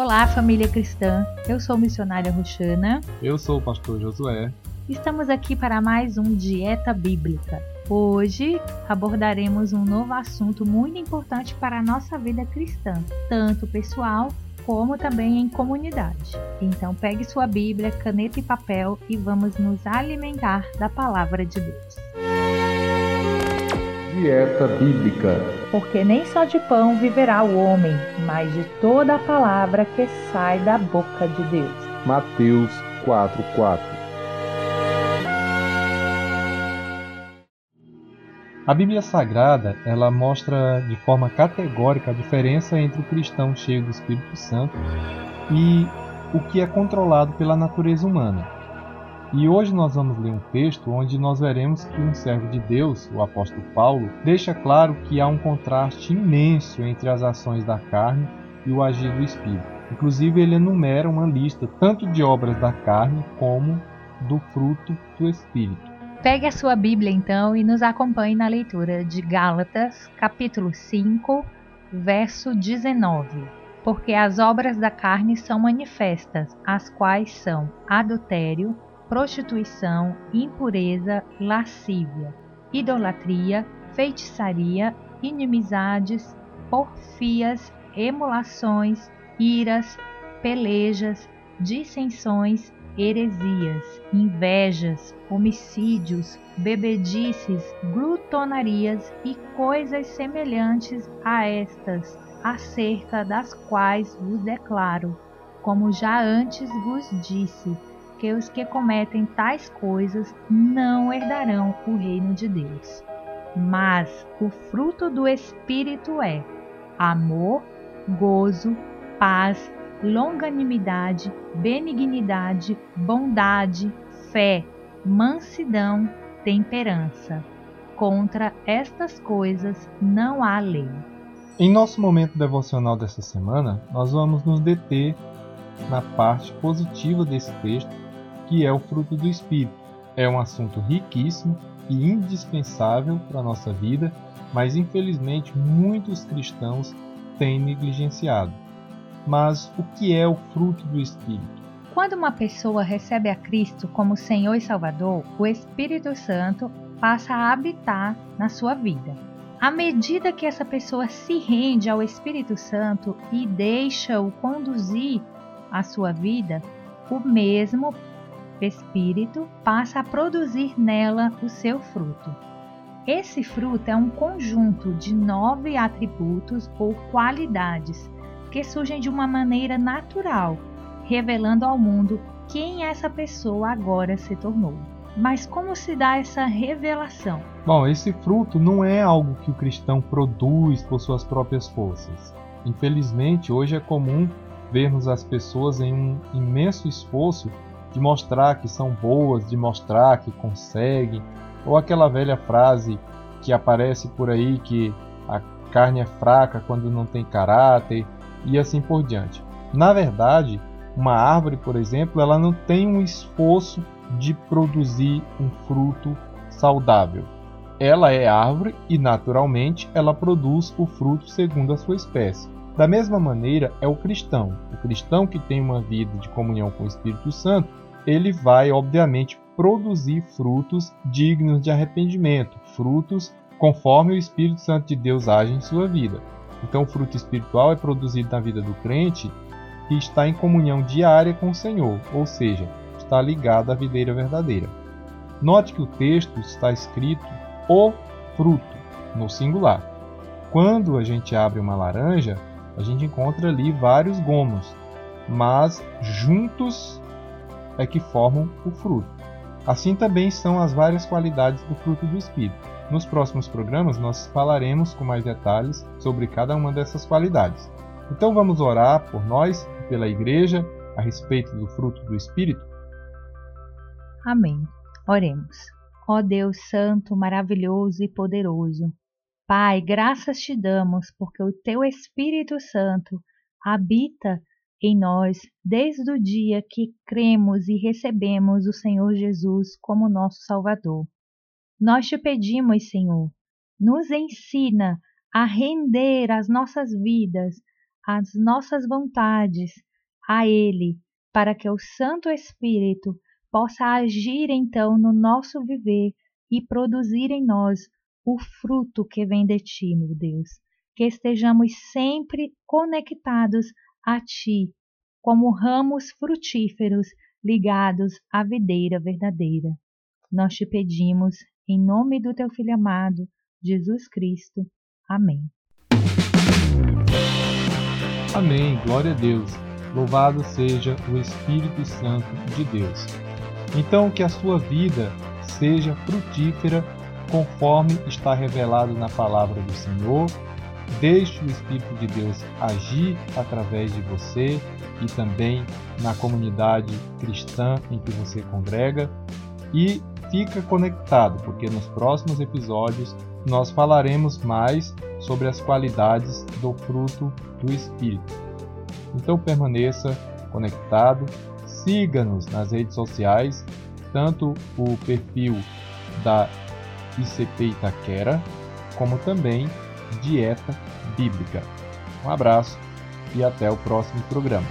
Olá, família cristã. Eu sou missionária Roxana. Eu sou o pastor Josué. Estamos aqui para mais um Dieta Bíblica. Hoje abordaremos um novo assunto muito importante para a nossa vida cristã, tanto pessoal como também em comunidade. Então pegue sua Bíblia, caneta e papel e vamos nos alimentar da palavra de Deus. Dieta Bíblica. Porque nem só de pão viverá o homem, mas de toda a palavra que sai da boca de Deus. Mateus 4:4. A Bíblia Sagrada, ela mostra de forma categórica a diferença entre o cristão cheio do Espírito Santo e o que é controlado pela natureza humana. E hoje nós vamos ler um texto onde nós veremos que um servo de Deus, o apóstolo Paulo, deixa claro que há um contraste imenso entre as ações da carne e o agir do Espírito. Inclusive, ele enumera uma lista tanto de obras da carne como do fruto do Espírito. Pegue a sua Bíblia então e nos acompanhe na leitura de Gálatas, capítulo 5, verso 19. Porque as obras da carne são manifestas, as quais são adultério, prostituição, impureza, lascívia, idolatria, feitiçaria, inimizades, porfias, emulações, iras, pelejas, dissensões, heresias, invejas, homicídios, bebedices, glutonarias e coisas semelhantes a estas, acerca das quais vos declaro, como já antes vos disse, que os que cometem tais coisas não herdarão o reino de Deus. Mas o fruto do Espírito é amor, gozo, paz, longanimidade, benignidade, bondade, fé, mansidão, temperança. Contra estas coisas não há lei. Em nosso momento devocional dessa semana, nós vamos nos deter na parte positiva desse texto, que é o fruto do Espírito. É um assunto riquíssimo e indispensável para a nossa vida, mas infelizmente muitos cristãos têm negligenciado. Mas o que é o fruto do Espírito? Quando uma pessoa recebe a Cristo como Senhor e Salvador, o Espírito Santo passa a habitar na sua vida. À medida que essa pessoa se rende ao Espírito Santo e deixa-o conduzir a sua vida, o mesmo Espírito passa a produzir nela o seu fruto. Esse fruto é um conjunto de nove atributos ou qualidades que surgem de uma maneira natural, revelando ao mundo quem essa pessoa agora se tornou. Mas como se dá essa revelação? Bom, esse fruto não é algo que o cristão produz por suas próprias forças. Infelizmente, hoje é comum vermos as pessoas em um imenso esforço de mostrar que são boas, de mostrar que conseguem, ou aquela velha frase que aparece por aí que a carne é fraca quando não tem caráter e assim por diante. Na verdade, uma árvore, por exemplo, ela não tem um esforço de produzir um fruto saudável. Ela é árvore e, naturalmente, ela produz o fruto segundo a sua espécie. Da mesma maneira, é o cristão. O cristão que tem uma vida de comunhão com o Espírito Santo, ele vai, obviamente, produzir frutos dignos de arrependimento, frutos conforme o Espírito Santo de Deus age em sua vida. Então, o fruto espiritual é produzido na vida do crente que está em comunhão diária com o Senhor, ou seja, está ligado à videira verdadeira. Note que o texto está escrito o fruto, no singular. Quando a gente abre uma laranja, a gente encontra ali vários gomos, mas juntos é que formam o fruto. Assim também são as várias qualidades do fruto do Espírito. Nos próximos programas, nós falaremos com mais detalhes sobre cada uma dessas qualidades. Então vamos orar por nós e pela Igreja a respeito do fruto do Espírito? Amém. Oremos. Ó Deus Santo, maravilhoso e poderoso, Pai, graças te damos porque o teu Espírito Santo habita em nós desde o dia que cremos e recebemos o Senhor Jesus como nosso Salvador. Nós te pedimos, Senhor, nos ensina a render as nossas vidas, as nossas vontades, a Ele, para que o Santo Espírito possa agir então no nosso viver e produzir em nós o fruto que vem de Ti, meu Deus. Que estejamos sempre conectados a Ti, como ramos frutíferos ligados à videira verdadeira. Nós te pedimos, em nome do Teu Filho amado, Jesus Cristo. Amém. Amém. Glória a Deus. Louvado seja o Espírito Santo de Deus. Então, que a sua vida seja frutífera conforme está revelado na palavra do Senhor. Deixe o Espírito de Deus agir através de você e também na comunidade cristã em que você congrega. E fica conectado, porque nos próximos episódios nós falaremos mais sobre as qualidades do fruto do Espírito. Então permaneça conectado, siga-nos nas redes sociais, tanto o perfil da ICP Itaquera, como também Dieta Bíblica. Um abraço e até o próximo programa.